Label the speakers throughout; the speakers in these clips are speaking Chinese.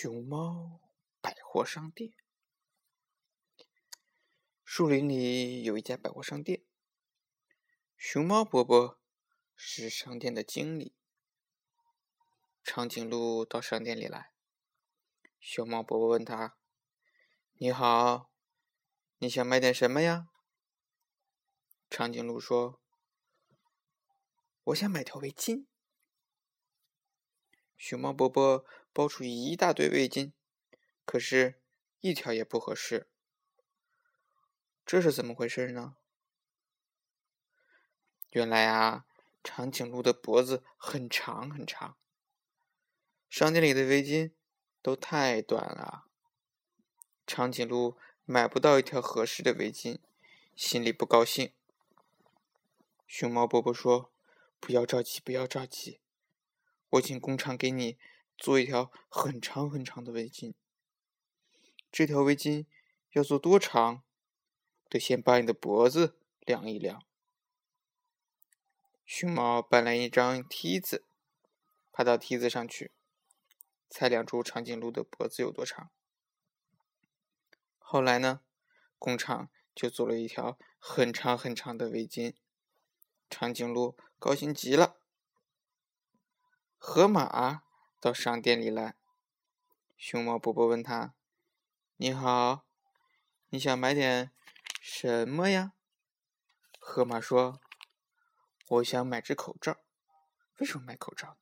Speaker 1: 熊猫百货商店。树林里有一家百货商店，熊猫伯伯是商店的经理。长颈鹿到商店里来，熊猫伯伯问他：“你好，你想买点什么呀？”长颈鹿说：“我想买条围巾。”熊猫伯伯包出一大堆围巾，可是，一条也不合适。这是怎么回事呢？原来啊，长颈鹿的脖子很长很长，商店里的围巾都太短了。长颈鹿买不到一条合适的围巾，心里不高兴。熊猫伯伯说：“不要着急，不要着急。”我请工厂给你做一条很长很长的围巾。这条围巾要做多长？得先把你的脖子量一量。熊猫搬来一张梯子，爬到梯子上去，才量出长颈鹿的脖子有多长。后来呢，工厂就做了一条很长很长的围巾。长颈鹿高兴极了。河马到商店里来，熊猫伯伯问他：“你好，你想买点什么呀？”河马说：“我想买只口罩。为什么买口罩呢？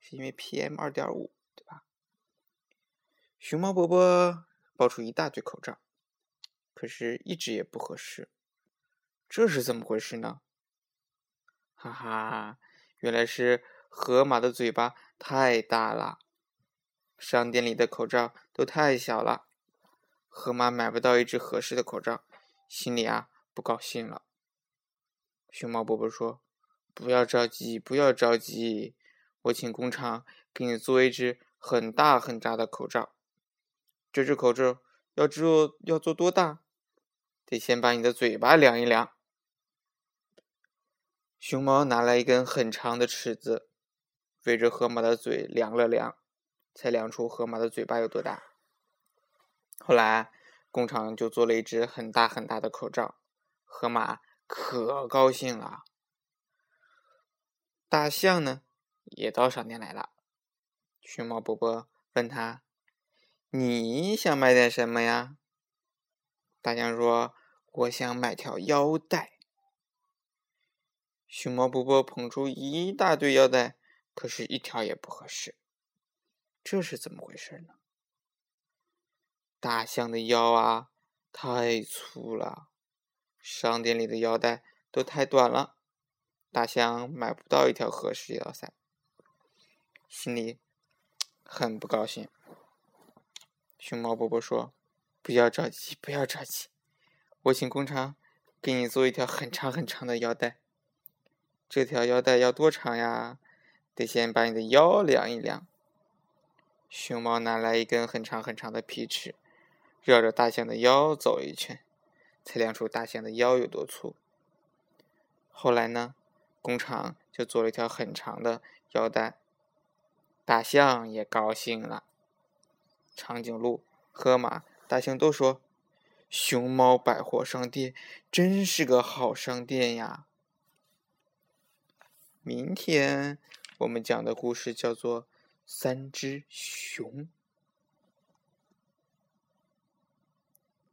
Speaker 1: 是因为 PM 二点五，对吧？”熊猫伯伯抱出一大堆口罩，可是一只也不合适。这是怎么回事呢？哈哈，原来是。河马的嘴巴太大了，商店里的口罩都太小了，河马买不到一只合适的口罩，心里啊不高兴了。熊猫伯伯说：“不要着急，不要着急，我请工厂给你做一只很大很大的口罩。这只口罩要做要做多大？得先把你的嘴巴量一量。”熊猫拿来一根很长的尺子。对着河马的嘴量了量，才量出河马的嘴巴有多大。后来工厂就做了一只很大很大的口罩，河马可高兴了。大象呢，也到商店来了。熊猫伯伯问他：“你想买点什么呀？”大象说：“我想买条腰带。”熊猫伯伯捧出一大堆腰带。可是，一条也不合适，这是怎么回事呢？大象的腰啊，太粗了，商店里的腰带都太短了，大象买不到一条合适的腰带，心里很不高兴。熊猫伯伯说：“不要着急，不要着急，我请工厂给你做一条很长很长的腰带。这条腰带要多长呀？”得先把你的腰量一量。熊猫拿来一根很长很长的皮尺，绕着大象的腰走一圈，才量出大象的腰有多粗。后来呢，工厂就做了一条很长的腰带，大象也高兴了。长颈鹿、河马、大象都说：“熊猫百货商店真是个好商店呀！”明天。我们讲的故事叫做《三只熊》。